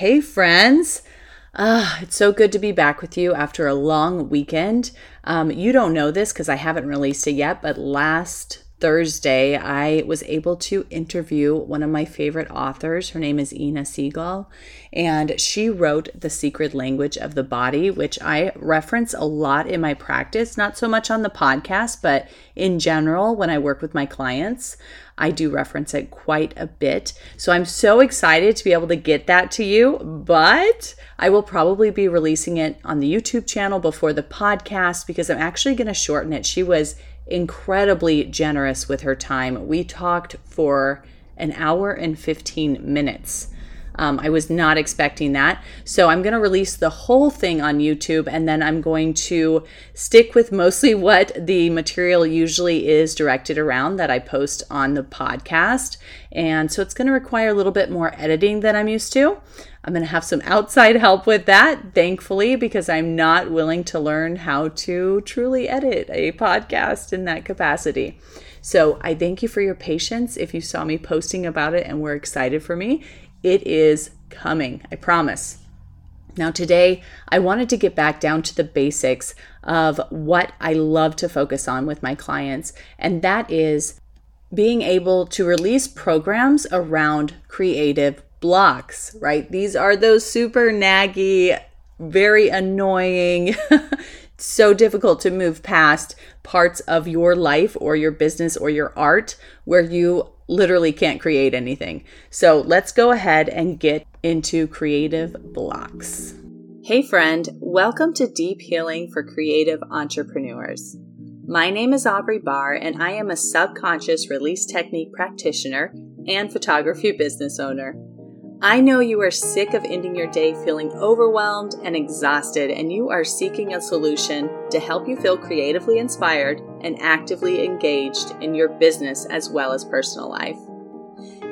Hey, friends. Uh, it's so good to be back with you after a long weekend. Um, you don't know this because I haven't released it yet, but last Thursday, I was able to interview one of my favorite authors. Her name is Inna Segal, and she wrote The Secret Language of the Body, which I reference a lot in my practice, not so much on the podcast, but in general when I work with my clients. I do reference it quite a bit. So I'm so excited to be able to get that to you, but I will probably be releasing it on the YouTube channel before the podcast because I'm actually going to shorten it. She was incredibly generous with her time. We talked for an hour and 15 minutes. Um, I was not expecting that. So I'm going to release the whole thing on YouTube and then I'm going to stick with mostly what the material usually is directed around that I post on the podcast. And so it's going to require a little bit more editing than I'm used to. I'm going to have some outside help with that, thankfully, because I'm not willing to learn how to truly edit a podcast in that capacity. So I thank you for your patience. If you saw me posting about it and were excited for me, it is coming, I promise. Now, today, I wanted to get back down to the basics of what I love to focus on with my clients, and that is being able to release programs around creative blocks, right? These are those super naggy, very annoying, so difficult to move past parts of your life or your business or your art where you literally can't create anything. So let's go ahead and get into creative blocks. Hey, friend, welcome to Deep Healing for Creative Entrepreneurs. My name is Aubrey Barr, and I am a subconscious release technique practitioner and photography business owner. I know you are sick of ending your day feeling overwhelmed and exhausted, and you are seeking a solution to help you feel creatively inspired and actively engaged in your business as well as personal life.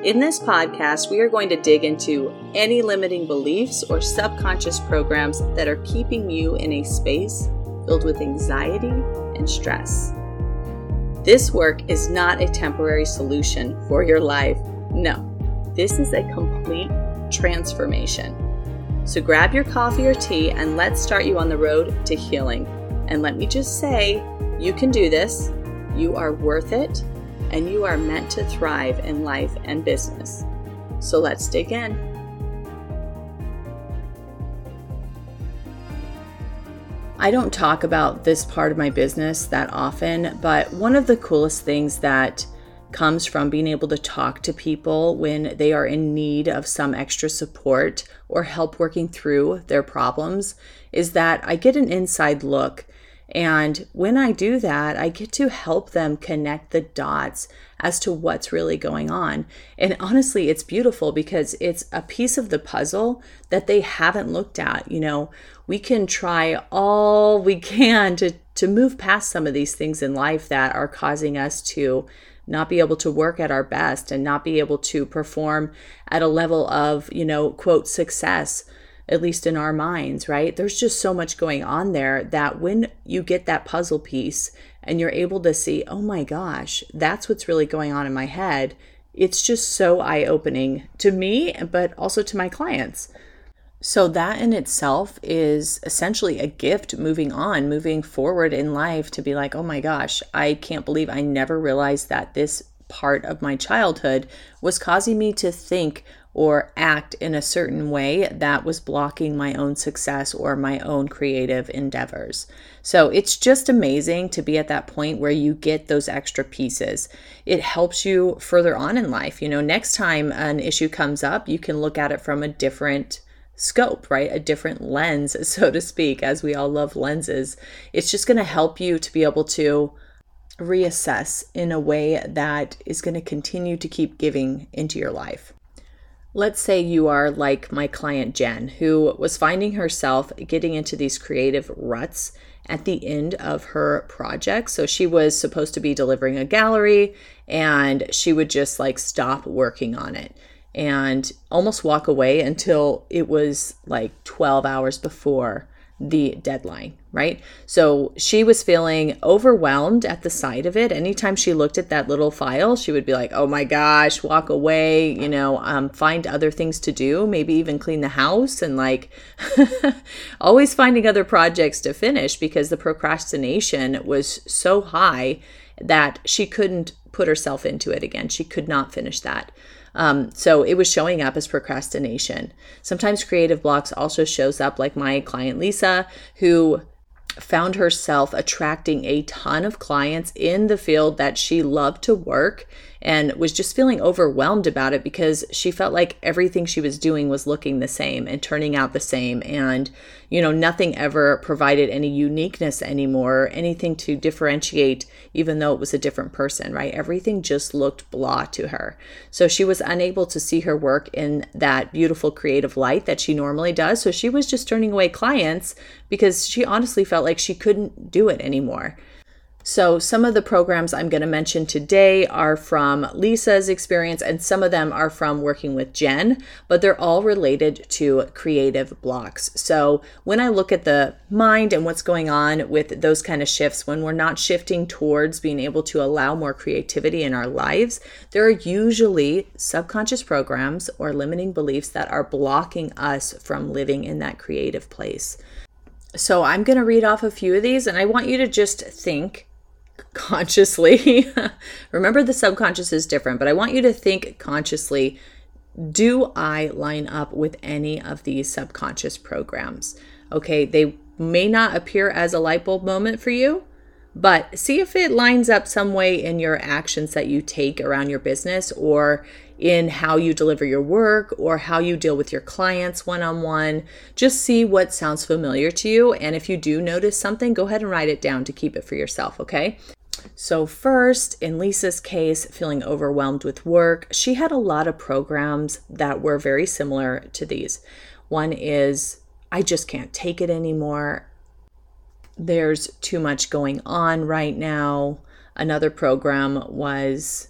In this podcast, we are going to dig into any limiting beliefs or subconscious programs that are keeping you in a space filled with anxiety and stress. This work is not a temporary solution for your life. No, this is a complete transformation. So grab your coffee or tea and let's start you on the road to healing. And let me just say, you can do this, you are worth it, and you are meant to thrive in life and business. So let's dig in. I don't talk about this part of my business that often, but one of the coolest things that comes from being able to talk to people when they are in need of some extra support or help working through their problems is that I get an inside look. And when I do that, I get to help them connect the dots as to what's really going on. And honestly, it's beautiful because it's a piece of the puzzle that they haven't looked at. You know, we can try all we can to, to move past some of these things in life that are causing us to not be able to work at our best and not be able to perform at a level of, you know, quote, success, at least in our minds, right? There's just so much going on there that when you get that puzzle piece and you're able to see, oh my gosh, that's what's really going on in my head, it's just so eye opening to me, but also to my clients. So, that in itself is essentially a gift moving on, moving forward in life to be like, oh my gosh, I can't believe I never realized that this part of my childhood was causing me to think or act in a certain way that was blocking my own success or my own creative endeavors. So it's just amazing to be at that point where you get those extra pieces. It helps you further on in life. You know, next time an issue comes up, you can look at it from a different scope, right? A different lens, so to speak, as we all love lenses. It's just going to help you to be able to reassess in a way that is going to continue to keep giving into your life. Let's say you are like my client Jen, who was finding herself getting into these creative ruts at the end of her project. So she was supposed to be delivering a gallery and she would just like stop working on it and almost walk away until it was like 12 hours before the deadline, right? So she was feeling overwhelmed at the sight of it. Anytime she looked at that little file, she would be like, oh my gosh, walk away, you know, um, find other things to do, maybe even clean the house and like always finding other projects to finish because the procrastination was so high that she couldn't put herself into it again. She could not finish that. Um, so it was showing up as procrastination. Sometimes creative blocks also shows up, like my client Lisa, who found herself attracting a ton of clients in the field that she loved to work and was just feeling overwhelmed about it because she felt like everything she was doing was looking the same and turning out the same. And you know nothing ever provided any uniqueness anymore anything to differentiate even though it was a different person right? Everything just looked blah to her. So she was unable to see her work in that beautiful creative light that she normally does. So she was just turning away clients because she honestly felt like she couldn't do it anymore so, some of the programs I'm going to mention today are from Lisa's experience, and some of them are from working with Jen, but they're all related to creative blocks. So, when I look at the mind and what's going on with those kind of shifts, when we're not shifting towards being able to allow more creativity in our lives, there are usually subconscious programs or limiting beliefs that are blocking us from living in that creative place. So, I'm going to read off a few of these, and I want you to just think consciously. Remember, the subconscious is different, but I want you to think consciously do I line up with any of these subconscious programs? Okay, they may not appear as a light bulb moment for you, but see if it lines up some way in your actions that you take around your business or in how you deliver your work or how you deal with your clients one on one. Just see what sounds familiar to you. And if you do notice something, go ahead and write it down to keep it for yourself, okay? So, first, in Lisa's case, feeling overwhelmed with work, she had a lot of programs that were very similar to these. One is, I just can't take it anymore. There's too much going on right now. Another program was,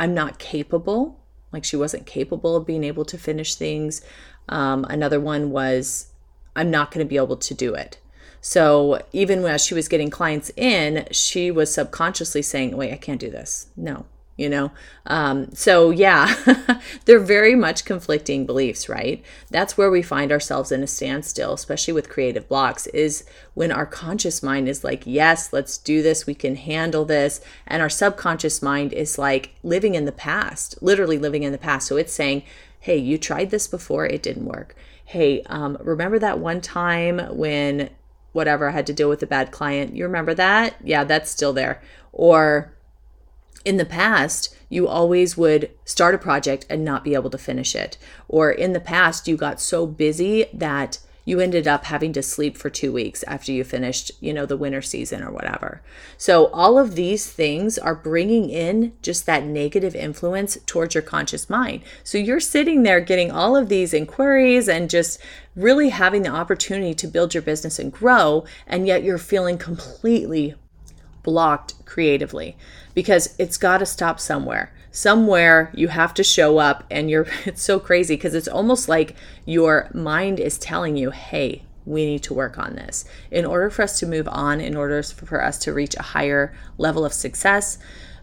I'm not capable. Like she wasn't capable of being able to finish things. Um, another one was, I'm not going to be able to do it. So even as she was getting clients in, she was subconsciously saying, wait, I can't do this. No, you know? Um, so yeah, they're very much conflicting beliefs, right? That's where we find ourselves in a standstill, especially with creative blocks, is when our conscious mind is like, yes, let's do this. We can handle this. And our subconscious mind is like living in the past, literally living in the past. So it's saying, hey, you tried this before, it didn't work. Hey, um, remember that one time when whatever, I had to deal with a bad client. You remember that? Yeah, that's still there. Or in the past, you always would start a project and not be able to finish it. Or in the past, you got so busy that you ended up having to sleep for two weeks after you finished, you know, the winter season or whatever. So, all of these things are bringing in just that negative influence towards your conscious mind. So, you're sitting there getting all of these inquiries and just really having the opportunity to build your business and grow, and yet you're feeling completely blocked creatively because it's got to stop somewhere. Somewhere you have to show up and you're it's so crazy because it's almost like your mind is telling you hey we need to work on this. In order for us to move on in order for us to reach a higher level of success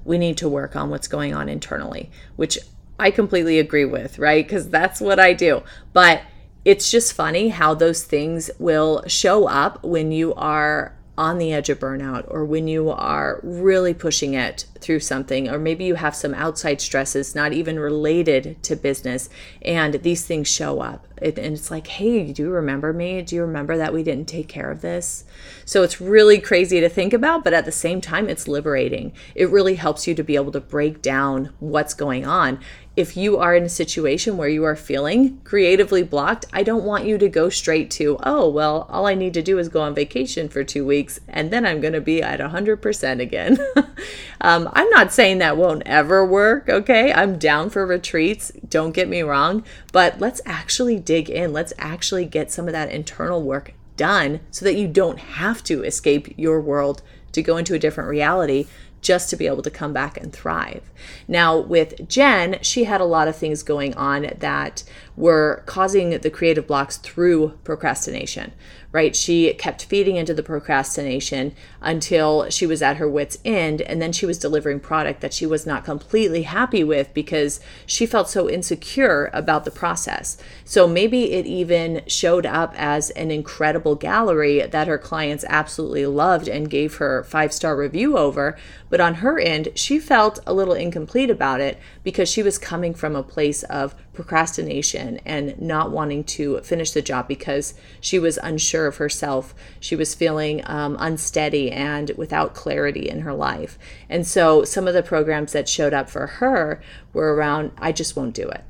we need to work on what's going on internally which i completely agree with right? Because that's what i do. But it's just funny how those things will show up when you are on the edge of burnout or when you are really pushing it through something or maybe you have some outside stresses not even related to business and these things show up. And it's like hey do you remember me? Do you remember that we didn't take care of this? So it's really crazy to think about but at the same time it's liberating. It really helps you to be able to break down what's going on if you are in a situation where you are feeling creatively blocked, I don't want you to go straight to, oh, well, all I need to do is go on vacation for two weeks and then I'm going to be at 100% again. um, I'm not saying that won't ever work, okay? I'm down for retreats, don't get me wrong, but let's actually dig in. Let's actually get some of that internal work done so that you don't have to escape your world to go into a different reality just to be able to come back and thrive. Now, with Jen, she had a lot of things going on that were causing the creative blocks through procrastination right? She kept feeding into the procrastination until she was at her wits' end. And then she was delivering product that she was not completely happy with because she felt so insecure about the process. So maybe it even showed up as an incredible gallery that her clients absolutely loved and gave her five star review over. But on her end, she felt a little incomplete about it because she was coming from a place of procrastination and not wanting to finish the job because she was unsure of herself. She was feeling um, unsteady and without clarity in her life. And so some of the programs that showed up for her were around, I just won't do it.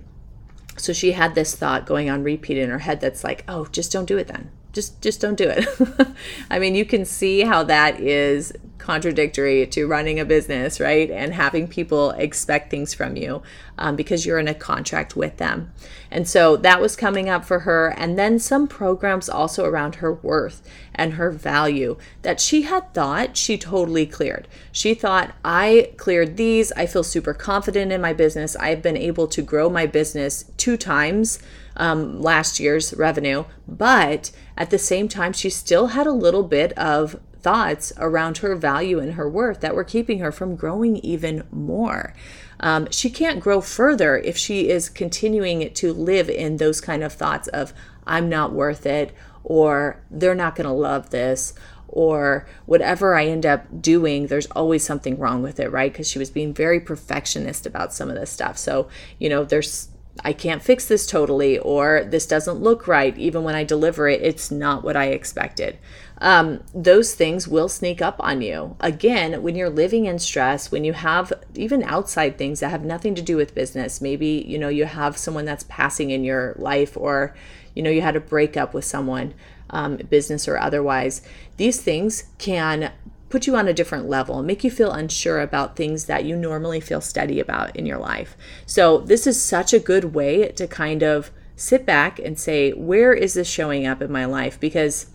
So she had this thought going on repeat in her head that's like, oh, just don't do it then just just don't do it. I mean, you can see how that is contradictory to running a business, right? And having people expect things from you um, because you're in a contract with them. And so that was coming up for her. And then some programs also around her worth and her value that she had thought she totally cleared. She thought, I cleared these. I feel super confident in my business. I've been able to grow my business two times um, last year's revenue. But at the same time, she still had a little bit of thoughts around her value and her worth that were keeping her from growing even more. Um, she can't grow further if she is continuing to live in those kind of thoughts of, I'm not worth it, or they're not going to love this, or whatever I end up doing, there's always something wrong with it, right? Because she was being very perfectionist about some of this stuff. So, you know, there's I can't fix this totally, or this doesn't look right. Even when I deliver it, it's not what I expected. Um, those things will sneak up on you. Again, when you're living in stress, when you have even outside things that have nothing to do with business, maybe, you know, you have someone that's passing in your life, or, you know, you had a breakup with someone, um, business or otherwise, these things can put you on a different level, make you feel unsure about things that you normally feel steady about in your life. So, this is such a good way to kind of sit back and say, where is this showing up in my life? Because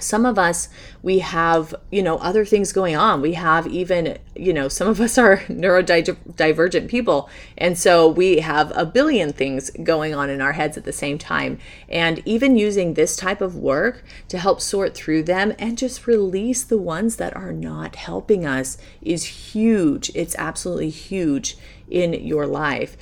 some of us we have you know other things going on. We have even you know some of us are neurodivergent people. And so we have a billion things going on in our heads at the same time. And even using this type of work to help sort through them and just release the ones that are not helping us is huge. It's absolutely huge in your life.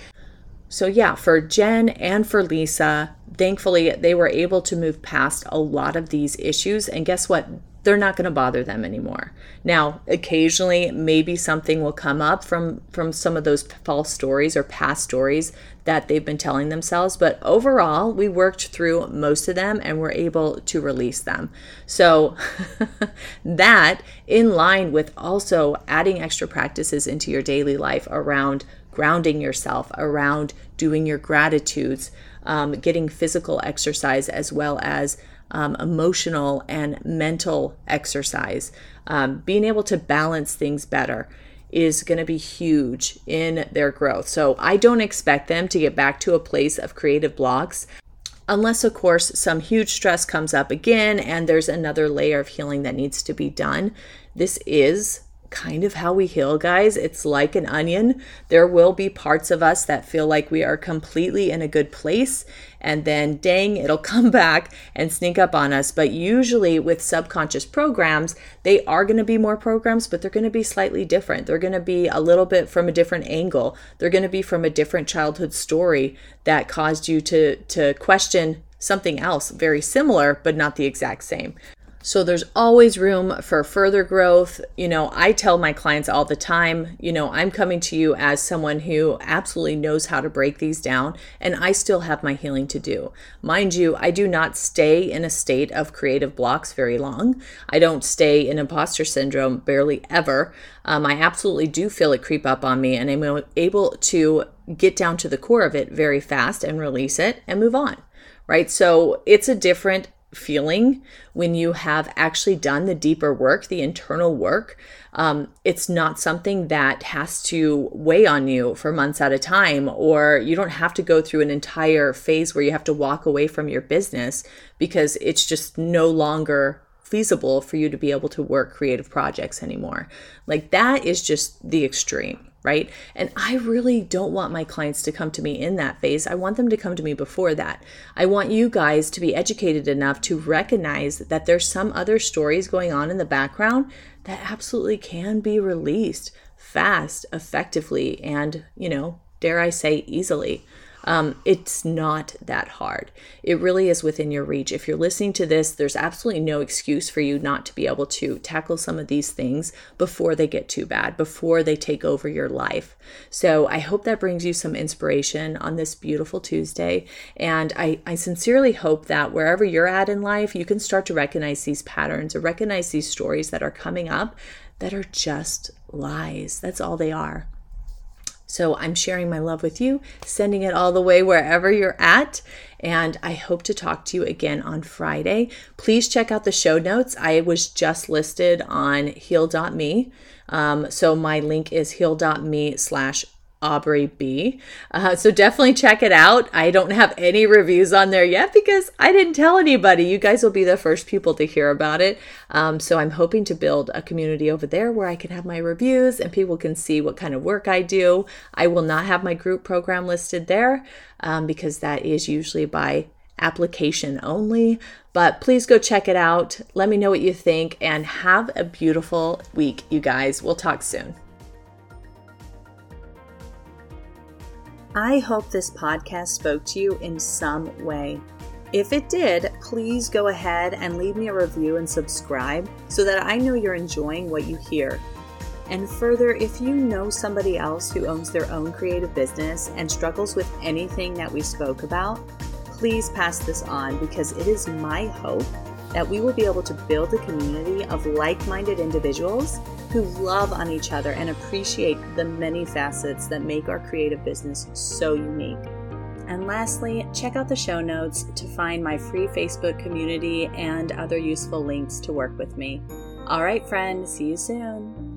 So, yeah, for Jen and for Lisa, thankfully, they were able to move past a lot of these issues. And guess what? They're not going to bother them anymore. Now, occasionally, maybe something will come up from from some of those false stories or past stories that they've been telling themselves. But overall, we worked through most of them and were able to release them. So, that in line with also adding extra practices into your daily life around grounding yourself, around doing your gratitudes, um, getting physical exercise as well as um, emotional and mental exercise. Um, being able to balance things better is going to be huge in their growth. So I don't expect them to get back to a place of creative blocks unless, of course, some huge stress comes up again and there's another layer of healing that needs to be done. This is kind of how we heal, guys. It's like an onion. There will be parts of us that feel like we are completely in a good place, and then dang, it'll come back and sneak up on us. But usually, with subconscious programs, they are going to be more programs, but they're going to be slightly different. They're going to be a little bit from a different angle. They're going to be from a different childhood story that caused you to, to question something else very similar, but not the exact same. So there's always room for further growth. You know, I tell my clients all the time, you know, I'm coming to you as someone who absolutely knows how to break these down, and I still have my healing to do. Mind you, I do not stay in a state of creative blocks very long. I don't stay in imposter syndrome barely ever. Um, I absolutely do feel it creep up on me, and I'm able to get down to the core of it very fast and release it and move on right? So it's a different feeling when you have actually done the deeper work, the internal work. Um, it's not something that has to weigh on you for months at a time, or you don't have to go through an entire phase where you have to walk away from your business because it's just no longer feasible for you to be able to work creative projects anymore. Like that is just the extreme. Right? And I really don't want my clients to come to me in that phase. I want them to come to me before that. I want you guys to be educated enough to recognize that there's some other stories going on in the background that absolutely can be released fast, effectively, and, you know, dare I say, easily. Um, it's not that hard. It really is within your reach. If you're listening to this, there's absolutely no excuse for you not to be able to tackle some of these things before they get too bad, before they take over your life. So I hope that brings you some inspiration on this beautiful Tuesday. And I, I sincerely hope that wherever you're at in life, you can start to recognize these patterns or recognize these stories that are coming up that are just lies. That's all they are. So I'm sharing my love with you, sending it all the way wherever you're at. And I hope to talk to you again on Friday. Please check out the show notes. I was just listed on heal.me. Um, so my link is heal.me slash Aubrey B. Uh, so definitely check it out. I don't have any reviews on there yet because I didn't tell anybody. You guys will be the first people to hear about it. Um, so I'm hoping to build a community over there where I can have my reviews and people can see what kind of work I do. I will not have my group program listed there um, because that is usually by application only. But please go check it out. Let me know what you think and have a beautiful week, you guys. We'll talk soon. I hope this podcast spoke to you in some way. If it did, please go ahead and leave me a review and subscribe so that I know you're enjoying what you hear. And further, if you know somebody else who owns their own creative business and struggles with anything that we spoke about, please pass this on because it is my hope that we will be able to build a community of like minded individuals who love on each other and appreciate the many facets that make our creative business so unique. And lastly, check out the show notes to find my free Facebook community and other useful links to work with me. All right, friend, see you soon.